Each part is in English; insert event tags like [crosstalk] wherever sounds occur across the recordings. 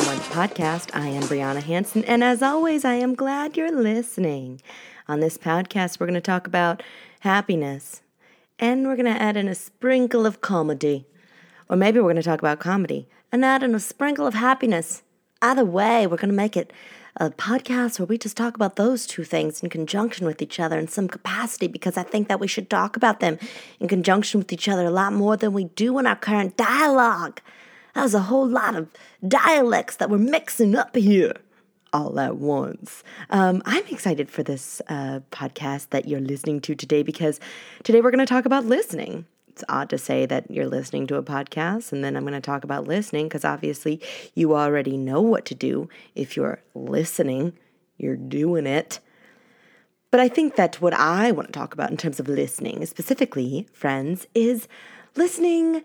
podcast. I am Briana Hansen, and as always, I am glad you're listening. On this podcast, we're going to talk about happiness, and we're going to add in a sprinkle of comedy. Or maybe we're going to talk about comedy and add in a sprinkle of happiness. Either way, we're going to make it a podcast where we just talk about those two things in conjunction with each other in some capacity because I think that we should talk about them in conjunction with each other a lot more than we do in our current dialogue. That was a whole lot of dialects that we're mixing up here all at once. Um, I'm excited for this uh, podcast that you're listening to today because today we're going to talk about listening it's odd to say that you're listening to a podcast and then I'm going to talk about listening because obviously you already know what to do. If you're listening, you're doing it. But I think that what I want to talk about in terms of listening, specifically, friends, is listening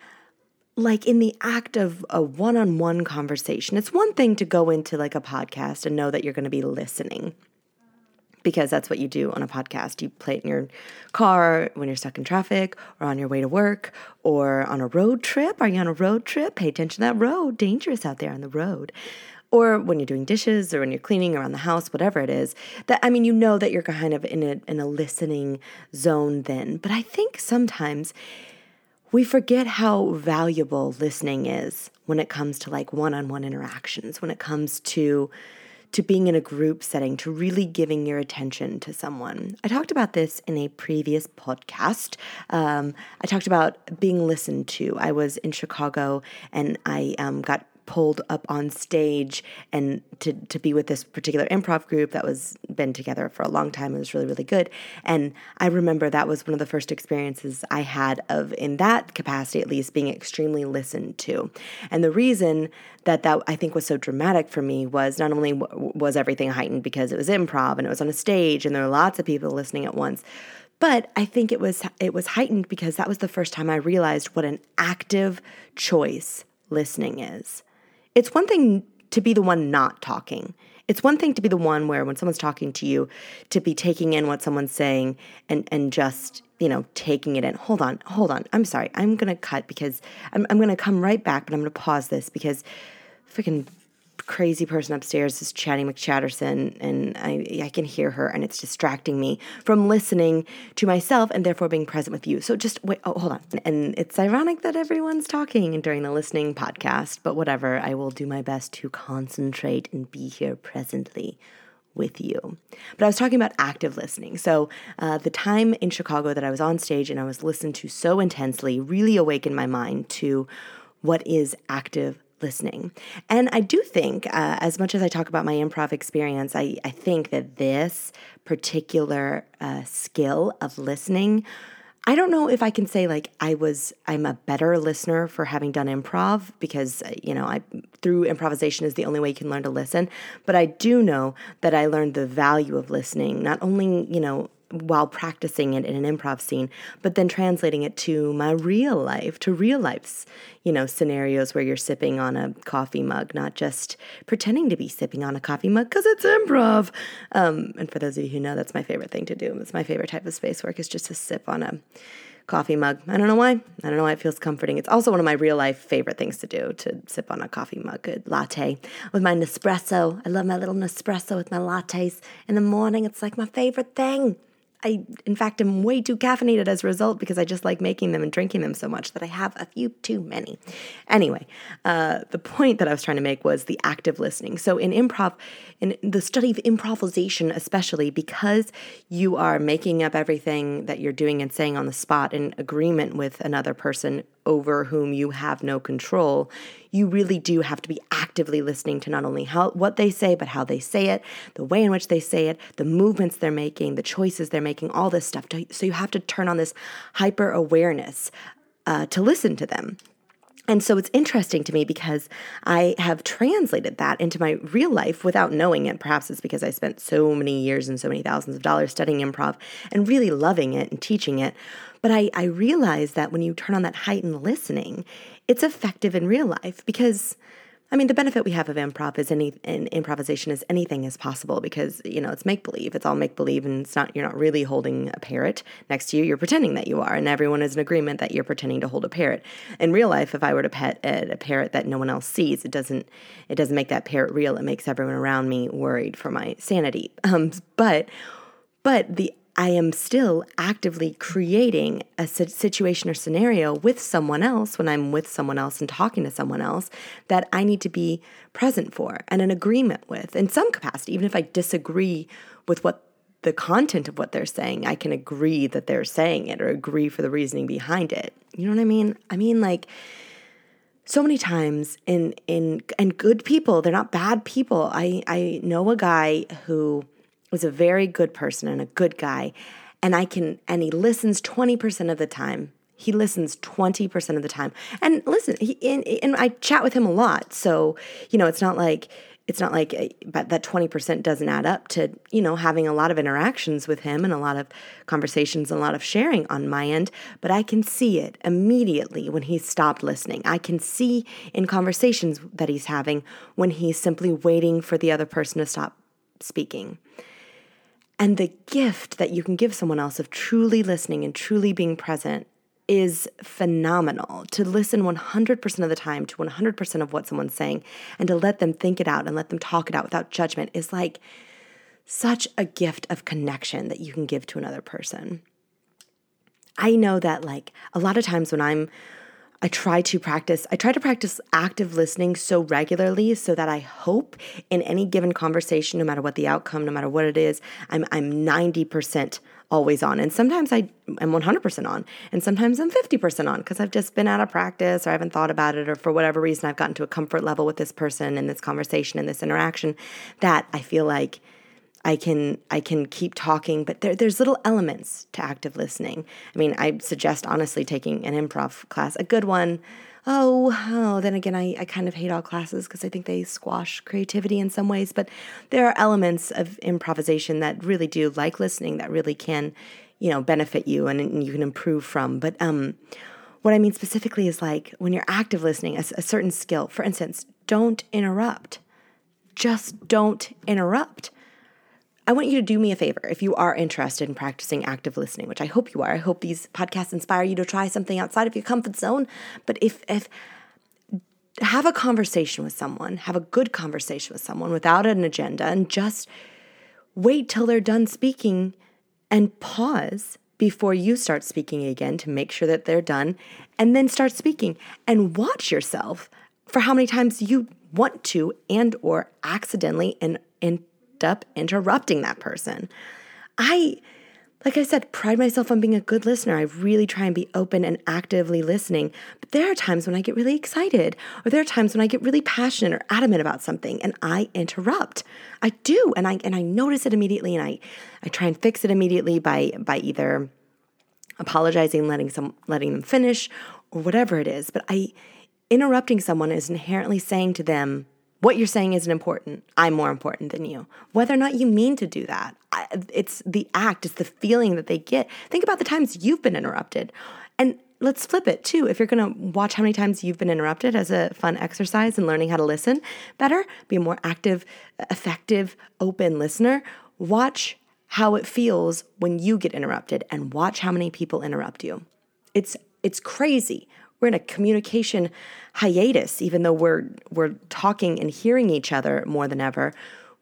like in the act of a one on one conversation. It's one thing to go into like a podcast and know that you're going to be listening because that's what you do on a podcast. You play it in your car when you're stuck in traffic or on your way to work or on a road trip. Are you on a road trip? Pay attention to that road. Dangerous out there on the road. Or when you're doing dishes or when you're cleaning around the house, whatever it is. That I mean, you know that you're kind of in a in a listening zone then. But I think sometimes we forget how valuable listening is when it comes to like one-on-one interactions, when it comes to to being in a group setting, to really giving your attention to someone. I talked about this in a previous podcast. Um, I talked about being listened to. I was in Chicago and I um, got pulled up on stage and to, to be with this particular improv group that was been together for a long time. It was really, really good. And I remember that was one of the first experiences I had of, in that capacity at least, being extremely listened to. And the reason that that I think was so dramatic for me was not only was everything heightened because it was improv and it was on a stage and there were lots of people listening at once, but I think it was it was heightened because that was the first time I realized what an active choice listening is. It's one thing to be the one not talking. It's one thing to be the one where when someone's talking to you, to be taking in what someone's saying and and just you know taking it in. Hold on, hold on. I'm sorry. I'm gonna cut because I'm I'm gonna come right back, but I'm gonna pause this because freaking crazy person upstairs is chatting McChatterson, and I, I can hear her, and it's distracting me from listening to myself and therefore being present with you. So just wait, oh, hold on. And it's ironic that everyone's talking during the listening podcast, but whatever, I will do my best to concentrate and be here presently with you. But I was talking about active listening. So, uh, the time in Chicago that I was on stage and I was listened to so intensely really awakened my mind to what is active listening. And I do think, uh, as much as I talk about my improv experience, I, I think that this particular uh, skill of listening. I don't know if I can say like I was I'm a better listener for having done improv because uh, you know I through improvisation is the only way you can learn to listen but I do know that I learned the value of listening not only you know while practicing it in an improv scene, but then translating it to my real life, to real life's, you know, scenarios where you're sipping on a coffee mug, not just pretending to be sipping on a coffee mug because it's improv. Um, and for those of you who know, that's my favorite thing to do. It's my favorite type of space work is just to sip on a coffee mug. I don't know why. I don't know why it feels comforting. It's also one of my real life favorite things to do to sip on a coffee mug, a latte with my Nespresso. I love my little Nespresso with my lattes in the morning. It's like my favorite thing. I, in fact, am way too caffeinated as a result because I just like making them and drinking them so much that I have a few too many. Anyway, uh, the point that I was trying to make was the active listening. So, in improv, in the study of improvisation, especially because you are making up everything that you're doing and saying on the spot in agreement with another person over whom you have no control, you really do have to be actively listening to not only how what they say, but how they say it, the way in which they say it, the movements they're making, the choices they're making, all this stuff. So you have to turn on this hyper awareness uh, to listen to them. And so it's interesting to me because I have translated that into my real life without knowing it. Perhaps it's because I spent so many years and so many thousands of dollars studying improv and really loving it and teaching it. But I, I realized that when you turn on that heightened listening, it's effective in real life because I mean, the benefit we have of improv is any improvisation is anything is possible because you know it's make believe. It's all make believe, and it's not you're not really holding a parrot next to you. You're pretending that you are, and everyone is in agreement that you're pretending to hold a parrot. In real life, if I were to pet a, a parrot that no one else sees, it doesn't it doesn't make that parrot real. It makes everyone around me worried for my sanity. Um, but but the I am still actively creating a situation or scenario with someone else when I'm with someone else and talking to someone else that I need to be present for and in agreement with in some capacity. Even if I disagree with what the content of what they're saying, I can agree that they're saying it or agree for the reasoning behind it. You know what I mean? I mean, like, so many times in in and good people they're not bad people i i know a guy who was a very good person and a good guy. And I can, and he listens 20% of the time. He listens 20% of the time. And listen, he, and, and I chat with him a lot. So, you know, it's not like, it's not like uh, but that 20% doesn't add up to you know having a lot of interactions with him and a lot of conversations and a lot of sharing on my end but i can see it immediately when he stopped listening i can see in conversations that he's having when he's simply waiting for the other person to stop speaking and the gift that you can give someone else of truly listening and truly being present is phenomenal. To listen 100% of the time to 100% of what someone's saying and to let them think it out and let them talk it out without judgment is like such a gift of connection that you can give to another person. I know that, like, a lot of times when I'm I try to practice I try to practice active listening so regularly so that I hope in any given conversation no matter what the outcome no matter what it is I'm I'm 90% always on. And sometimes I am 100% on and sometimes I'm 50% on because I've just been out of practice or I haven't thought about it or for whatever reason I've gotten to a comfort level with this person and this conversation and this interaction that I feel like I can I can keep talking, but there, there's little elements to active listening. I mean, I suggest honestly taking an improv class, a good one. Oh, oh then again, I, I kind of hate all classes because I think they squash creativity in some ways. But there are elements of improvisation that really do like listening that really can, you know, benefit you and, and you can improve from. But um, what I mean specifically is like when you're active listening, a, a certain skill. For instance, don't interrupt. Just don't interrupt I want you to do me a favor if you are interested in practicing active listening, which I hope you are. I hope these podcasts inspire you to try something outside of your comfort zone. But if if have a conversation with someone, have a good conversation with someone without an agenda and just wait till they're done speaking and pause before you start speaking again to make sure that they're done and then start speaking and watch yourself for how many times you want to and or accidentally and and up interrupting that person. I, like I said, pride myself on being a good listener. I really try and be open and actively listening. But there are times when I get really excited, or there are times when I get really passionate or adamant about something and I interrupt. I do, and I and I notice it immediately and I I try and fix it immediately by by either apologizing, letting some letting them finish, or whatever it is. But I interrupting someone is inherently saying to them, what you're saying isn't important. I'm more important than you. Whether or not you mean to do that, it's the act, it's the feeling that they get. Think about the times you've been interrupted. And let's flip it too. If you're going to watch how many times you've been interrupted as a fun exercise in learning how to listen better, be a more active, effective, open listener, watch how it feels when you get interrupted and watch how many people interrupt you. It's it's crazy we're in a communication hiatus, even though we're we're talking and hearing each other more than ever.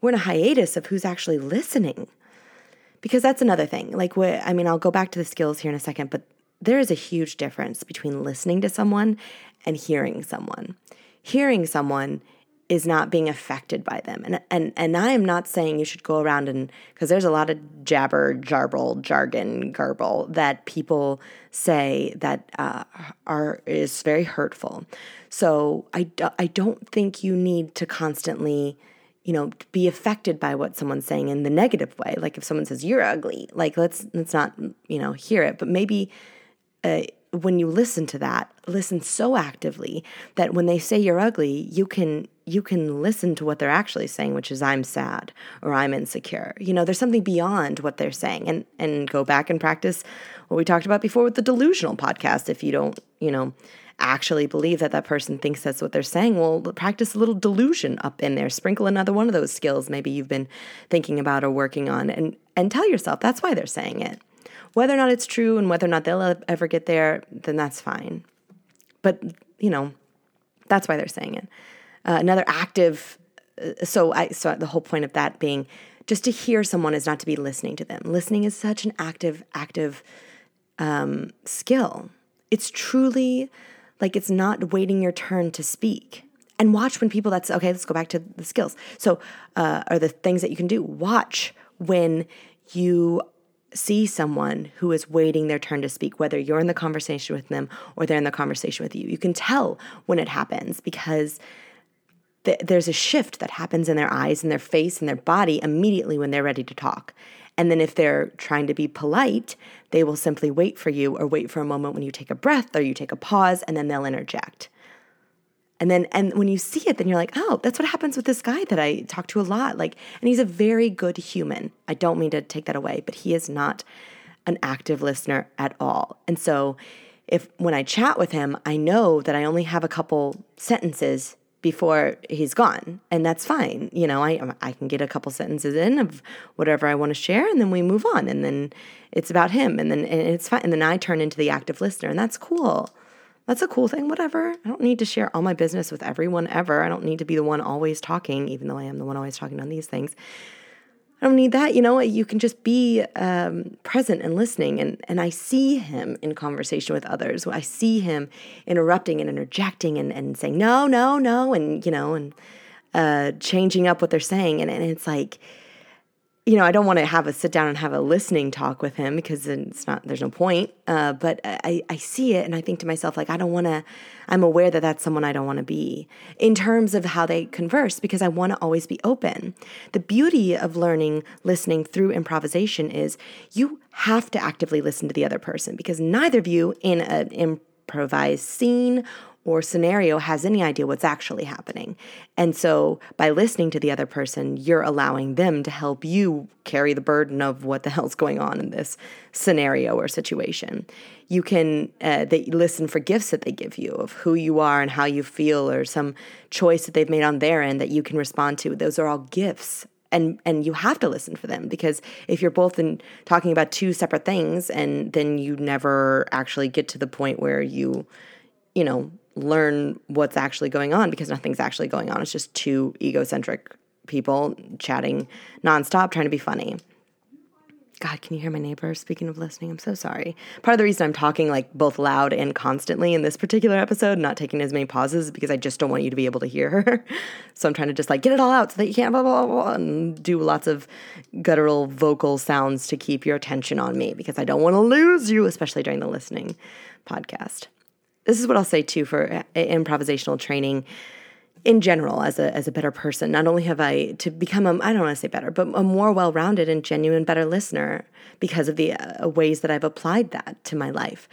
We're in a hiatus of who's actually listening. Because that's another thing. Like I mean, I'll go back to the skills here in a second, but there is a huge difference between listening to someone and hearing someone. Hearing someone is not being affected by them. And and and I am not saying you should go around and because there's a lot of jabber, jarble, jargon, garble that people say that uh, are is very hurtful. So I do, I don't think you need to constantly you know be affected by what someone's saying in the negative way like if someone says you're ugly like let's let's not you know hear it but maybe uh, when you listen to that, listen so actively that when they say you're ugly, you can you can listen to what they're actually saying, which is I'm sad or I'm insecure. You know, there's something beyond what they're saying. And and go back and practice what we talked about before with the delusional podcast if you don't, you know, actually believe that that person thinks that's what they're saying, well, practice a little delusion up in there. Sprinkle another one of those skills maybe you've been thinking about or working on and and tell yourself that's why they're saying it. Whether or not it's true and whether or not they'll ever get there, then that's fine. But, you know, that's why they're saying it. Uh, another active uh, so I so the whole point of that being just to hear someone is not to be listening to them. Listening is such an active active um, skill. It's truly like it's not waiting your turn to speak. And watch when people that's okay, let's go back to the skills. So, uh, are the things that you can do. Watch when you see someone who is waiting their turn to speak, whether you're in the conversation with them or they're in the conversation with you. You can tell when it happens because th- there's a shift that happens in their eyes and their face and their body immediately when they're ready to talk. And then if they're trying to be polite, they will simply wait for you or wait for a moment when you take a breath or you take a pause and then they'll interject. And then and when you see it, then you're like, oh, that's what happens with this guy that I talk to a lot. Like, and he's a very good human. I don't mean to take that away, but he is not an active listener at all. And so if when I chat with him, I know that I only have a couple sentences before he's gone and that's fine you know i um, i can get a couple sentences in of whatever i want to share and then we move on and then it's about him and then and it's fine and then i turn into the active listener and that's cool that's a cool thing whatever i don't need to share all my business with everyone ever i don't need to be the one always talking even though i am the one always talking on these things I don't need that. You know, you can just be um, present and listening. And, and I see him in conversation with others. I see him interrupting and interjecting and, and saying, no, no, no. And, you know, and uh, changing up what they're saying. And, and it's like, you know, I don't want to have a sit down and have a listening talk with him because it's not, there's no point. Uh, but I, I see it and I think to myself, like, I don't want to, I'm aware that that's someone I don't want to be in terms of how they converse because I want to always be open. The beauty of learning listening through improvisation is you have to actively listen to the other person because neither of you in an improvised scene or scenario has any idea what's actually happening. And so by listening to the other person, you're allowing them to help you carry the burden of what the [laughs] hell's going on in this scenario or situation. You can uh, they listen for gifts that they give you of who you are and how you feel or some choice that they've made on their end that you can respond to. Those are all gifts and and you have to listen for them because if you're both in talking about two separate things and then you never actually get to the point where you you know learn what's actually going on because nothing's actually going on. It's just two egocentric people chatting nonstop, trying to be funny. God, can you hear my neighbor? Speaking of listening, I'm so sorry. Part of the reason I'm talking like both loud and constantly in this particular episode, not taking as many pauses, is because I just don't want you to be able to hear her. [laughs] so I'm trying to just like get it all out so that you can't blah, blah, blah, and do lots of guttural vocal sounds to keep your attention on me because I don't want to lose you, especially during the listening podcast this is what I'll say too for uh, improvisational training in general as a as a better person. Not only have I to become a I don't want to say better, but a more well-rounded and genuine better listener because of the uh, ways that I've applied that to my life.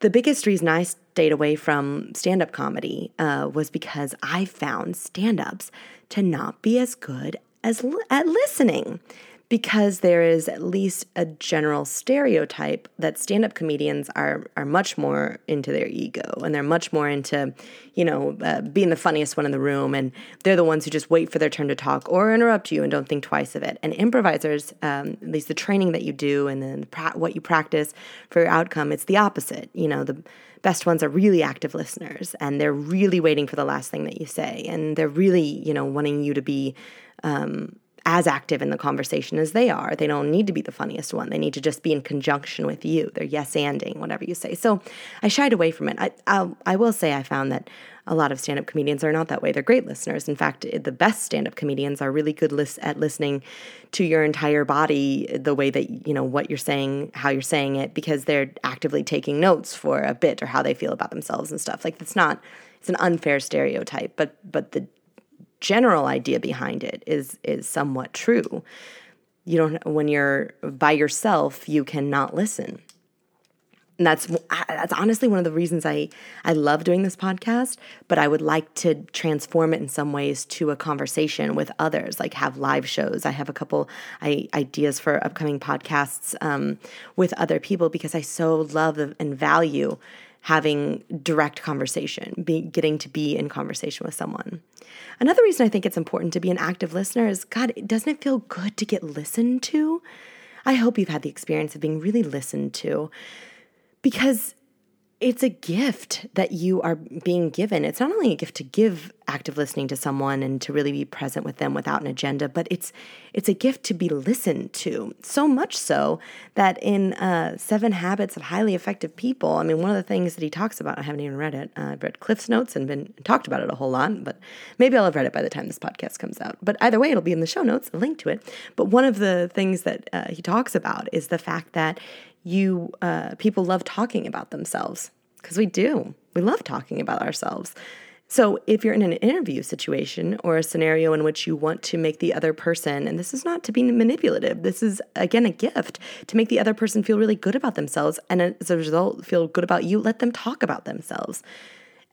The biggest reason I stayed away from stand-up comedy uh, was because I found stand-ups to not be as good as li- at listening because there is at least a general stereotype that stand-up comedians are are much more into their ego and they're much more into you know uh, being the funniest one in the room and they're the ones who just wait for their turn to talk or interrupt you and don't think twice of it. And improvisers um, at least the training that you do and then pra- what you practice for your outcome it's the opposite. You know the best ones are really active listeners and they're really waiting for the last thing that you say and they're really you know wanting you to be um, as active in the conversation as they are. They don't need to be the funniest one. They need to just be in conjunction with you. They're yes anding whatever you say. So I shied away from it. I I'll, I will say I found that a lot of stand-up comedians are not that way. They're great listeners. In fact, the best stand-up comedians are really good lis- at listening to your entire body, the way that you know what you're saying, how you're saying it, because they're actively taking notes for a bit or how they feel about themselves and stuff. Like it's not it's an unfair stereotype, but but the general idea behind it is is somewhat true. You don't when you're by yourself, you cannot listen. And that's that's honestly one of the reasons I I love doing this podcast, but I would like to transform it in some ways to a conversation with others, like have live shows. I have a couple I, ideas for upcoming podcasts um, with other people because I so love and value having direct conversation, be, getting to be in conversation with someone. Another reason I think it's important to be an active listener is God, doesn't it feel good to get listened to? I hope you've had the experience of being really listened to because it's a gift that you are being given. It's not only a gift to give active listening to someone and to really be present with them without an agenda, but it's it's a gift to be listened to. So much so that in uh, Seven Habits of Highly Effective People, I mean, one of the things that he talks about, I haven't even read it. Uh, I've read Cliff's notes and been talked about it a whole lot, but maybe I'll have read it by the time this podcast comes out. But either way, it'll be in the show notes, a link to it. But one of the things that uh, he talks about is the fact that you uh, people love talking about themselves because we do. We love talking about ourselves. So, if you're in an interview situation or a scenario in which you want to make the other person, and this is not to be manipulative, this is again a gift to make the other person feel really good about themselves and as a result feel good about you, let them talk about themselves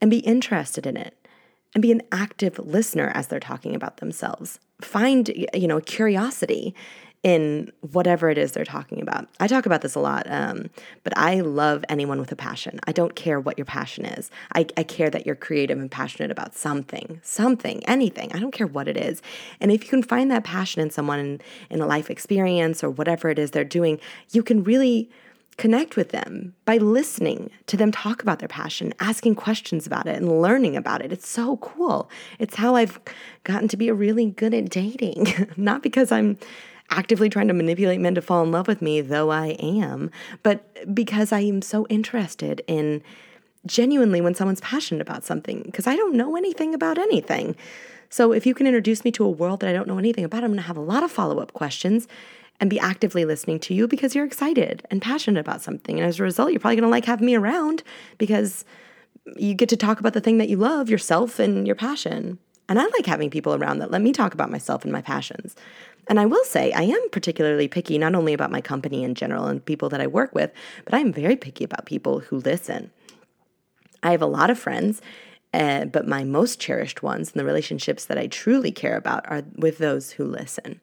and be interested in it and be an active listener as they're talking about themselves. Find, you know, curiosity in whatever it is they're talking about. I talk about this a lot, um, but I love anyone with a passion. I don't care what your passion is. I, I care that you're creative and passionate about something, something, anything. I don't care what it is. And if you can find that passion in someone in, in a life experience or whatever it is they're doing, you can really connect with them by listening to them talk about their passion, asking questions about it, and learning about it. It's so cool. It's how I've gotten to be really good at dating, [laughs] not because I'm actively trying to manipulate men to fall in love with me, though I am, but because I am so interested in genuinely when someone's passionate about something, because I don't know anything about anything. So if you can introduce me to a world that I don't know anything about, I'm going to have a lot of follow up questions and be actively listening to you because you're excited and passionate about something. And as a result, you're probably going to like having me around because you get to talk about the thing that you love, yourself, and your passion. And I like having people around that let me talk about myself and my passions. And I will say, I am particularly picky not only about my company in general and people that I work with, but I am very picky about people who listen. I have a lot of friends, uh, but my most cherished ones and the relationships that I truly care about are with those who listen.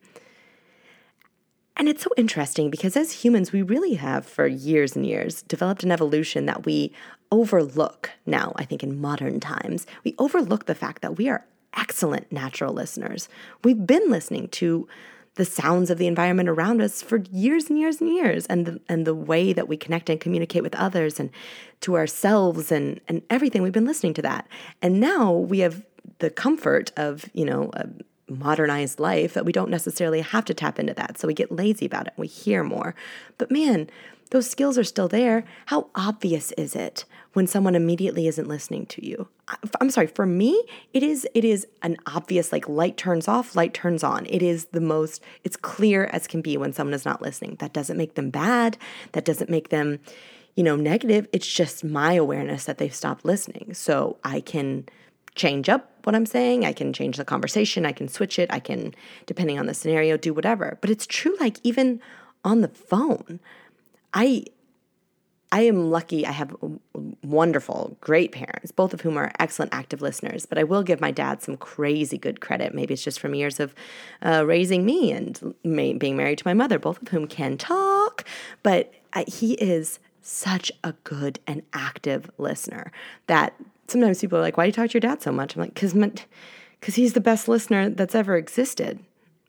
And it's so interesting because as humans, we really have for years and years developed an evolution that we overlook now, I think in modern times. We overlook the fact that we are excellent natural listeners. We've been listening to the sounds of the environment around us for years and years and years and the, and the way that we connect and communicate with others and to ourselves and and everything. We've been listening to that. And now we have the comfort of you know a modernized life that we don't necessarily have to tap into that. So we get lazy about it. We hear more. But man those skills are still there. How obvious is it when someone immediately isn't listening to you? I'm sorry, for me, it is it is an obvious like light turns off, light turns on. It is the most it's clear as can be when someone is not listening. That doesn't make them bad. That doesn't make them, you know, negative. It's just my awareness that they've stopped listening. So I can change up what I'm saying. I can change the conversation. I can switch it. I can, depending on the scenario, do whatever. But it's true, like even on the phone. I I am lucky. I have wonderful, great parents, both of whom are excellent active listeners. But I will give my dad some crazy good credit. Maybe it's just from years of uh, raising me and being married to my mother, both of whom can talk. But he is such a good and active listener that sometimes people are like, "Why do you talk to your dad so much?" I'm like, "Cause, because he's the best listener that's ever existed."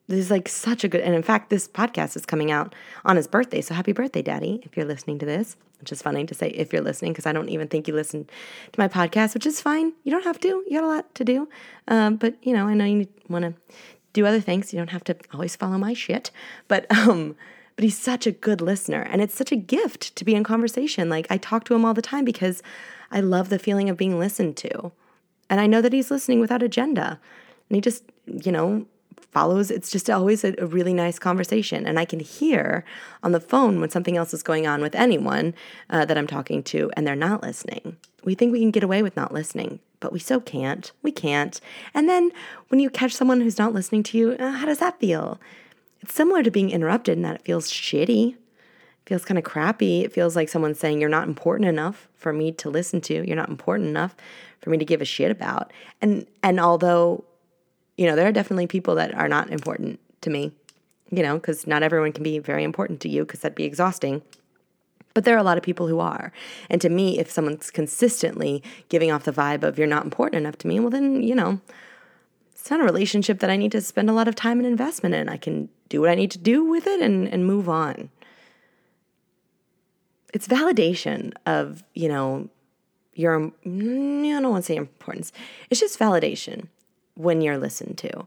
This is like such a good, and in fact, this podcast is coming out on his birthday. So happy birthday, Daddy, if you're listening to this, which is funny to say if you're listening, because I don't even think you listen to my podcast, which is fine. You don't have to, you got a lot to do. Um, but, you know, I know you want to do other things. You don't have to always follow my shit. But, um, but he's such a good listener and it's such a gift to be in conversation. Like I talk to him all the time because I love the feeling of being listened to. And I know that he's listening without agenda. And he just, you know, follows. It's just always a, a, really nice conversation. And I can hear on the phone when something else is going on with anyone uh, that I'm talking to and they're not listening. We think we can get away with not listening, but we so can't. We can't. And then when you catch someone who's not listening to you, uh, how does that feel? It's similar to being interrupted in that it feels shitty. It feels kind of crappy. It feels like someone's saying, You're not important enough for me to listen to. You're not important enough for me to give a shit about. And and although you know, there are definitely people that are not important to me, you know, because not everyone can be very important to you because that'd be exhausting. But there are a lot of people who are. And to me, if someone's consistently giving off the vibe of you're not important enough to me, well, then, you know, it's not a relationship that I need to spend a lot of time and investment in. I can do what I need to do with it and, and move on. It's validation of, you know, your, mm, I don't want to say importance. It's just validation when you're listened to.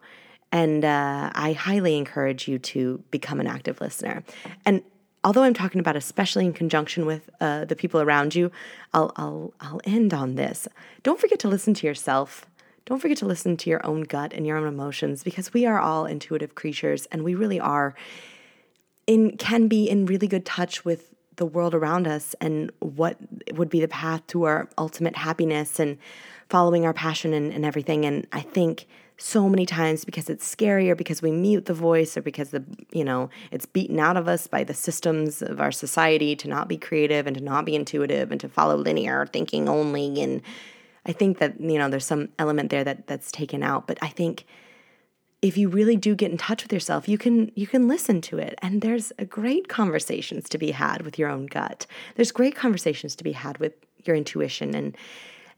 And uh, I highly encourage you to become an active listener. And although I'm talking about especially in conjunction with uh, the people around you, I'll, I'll, I'll end on this. Don't forget to listen to yourself. Don't forget to listen to your own gut and your own emotions because we are all intuitive creatures and we really are in can be in really good touch with the world around us and what would be the path to our ultimate happiness and following our passion and, and everything. And I think so many times because it's scary or because we mute the voice or because the you know it's beaten out of us by the systems of our society to not be creative and to not be intuitive and to follow linear thinking only. And i think that you know there's some element there that that's taken out. But i think if you really do get in touch with yourself you can you can listen to it. And there's great conversations to be had with your own gut. There's great conversations to be had with your intuition. And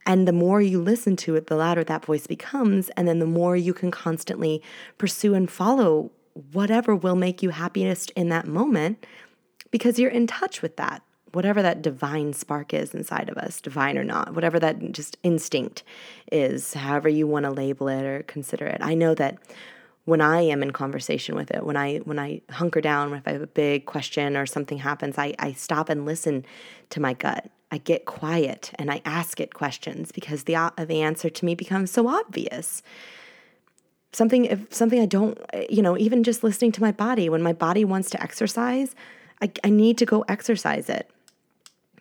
and the more you listen to it, the louder that voice becomes. And then the more you can constantly pursue and follow whatever will make you happiest in that moment because you're in touch with that, whatever that divine spark is inside of us, divine or not, whatever that just instinct is, however you want to label it or consider it. I know that when I am in conversation with it, when I when I hunker down, if I have a big question or something happens, I, I stop and listen to my gut. I get quiet and I ask it questions because the uh, the answer to me becomes so obvious. Something if something I don't, you know, even just listening to my body when my body wants to exercise, I, I need to go exercise it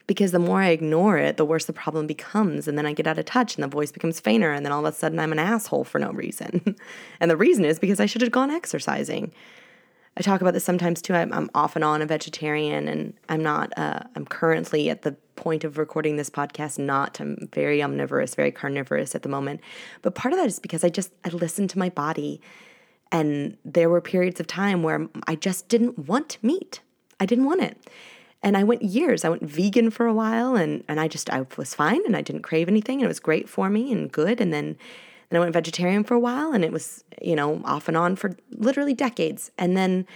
because the more I ignore it, the worse the problem becomes. And then I get out of touch and the voice becomes fainter. And then all of a sudden I'm an asshole for no reason. [laughs] and the reason is because I should have gone exercising. I talk about this sometimes too. I'm, I'm off and on a vegetarian, and I'm not. Uh, I'm currently at the point of recording this podcast. Not. I'm very omnivorous, very carnivorous at the moment. But part of that is because I just I listen to my body, and there were periods of time where I just didn't want meat. I didn't want it. And I went years. I went vegan for a while and, and I just I was fine and I didn't crave anything and it was great for me and good. And then then I went vegetarian for a while and it was, you know, off and on for literally decades. And then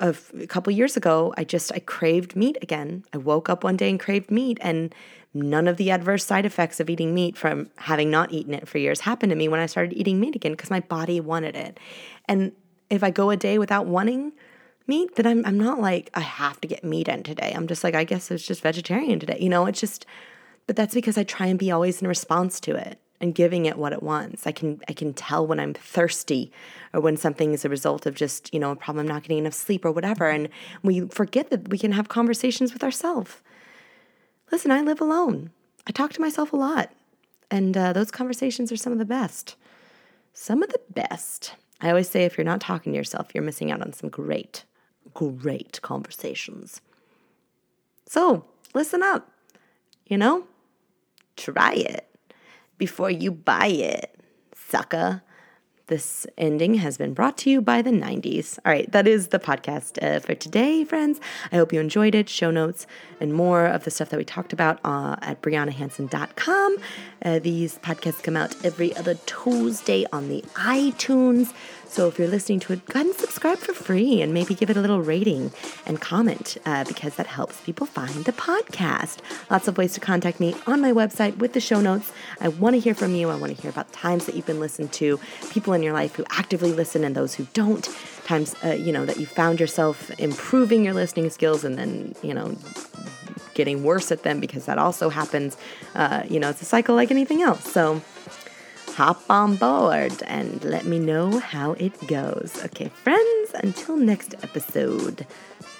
a, f- a couple years ago, I just I craved meat again. I woke up one day and craved meat and none of the adverse side effects of eating meat from having not eaten it for years happened to me when I started eating meat again because my body wanted it. And if I go a day without wanting meat, then I'm I'm not like I have to get meat in today. I'm just like I guess it's just vegetarian today. You know, it's just but that's because I try and be always in response to it and giving it what it wants. I can I can tell when I'm thirsty or when something is a result of just, you know, a problem not getting enough sleep or whatever. And we forget that we can have conversations with ourselves. Listen, I live alone. I talk to myself a lot. And uh, those conversations are some of the best. Some of the best. I always say if you're not talking to yourself, you're missing out on some great, great conversations. So listen up. You know, try it before you buy it, sucker. This ending has been brought to you by the 90s. All right, that is the podcast uh, for today, friends. I hope you enjoyed it. Show notes and more of the stuff that we talked about uh, at BrianaHansen.com. Uh, these podcasts come out every other Tuesday on the iTunes. So if you're listening to it, go ahead and subscribe for free and maybe give it a little rating and comment uh, because that helps people find the podcast. Lots of ways to contact me on my website with the show notes. I want to hear from you. I want to hear about times that you've been listened to, people in your life who actively listen and those who don't, times, uh, you know, that you found yourself improving your listening skills and then, you know, getting worse at them because that also happens. Uh, you know, it's a cycle like anything else. So, hop on board and let me know how it goes. Okay, friends, until next episode,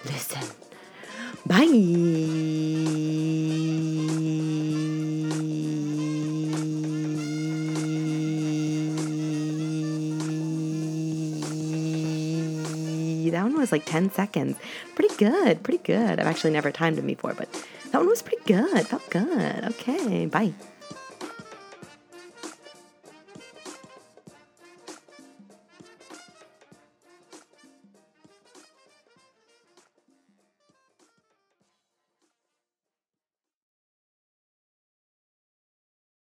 listen. Bye. That one was like 10 seconds. Pretty good, pretty good. I've actually never timed them before, but that one was pretty good. Felt good. Okay, bye.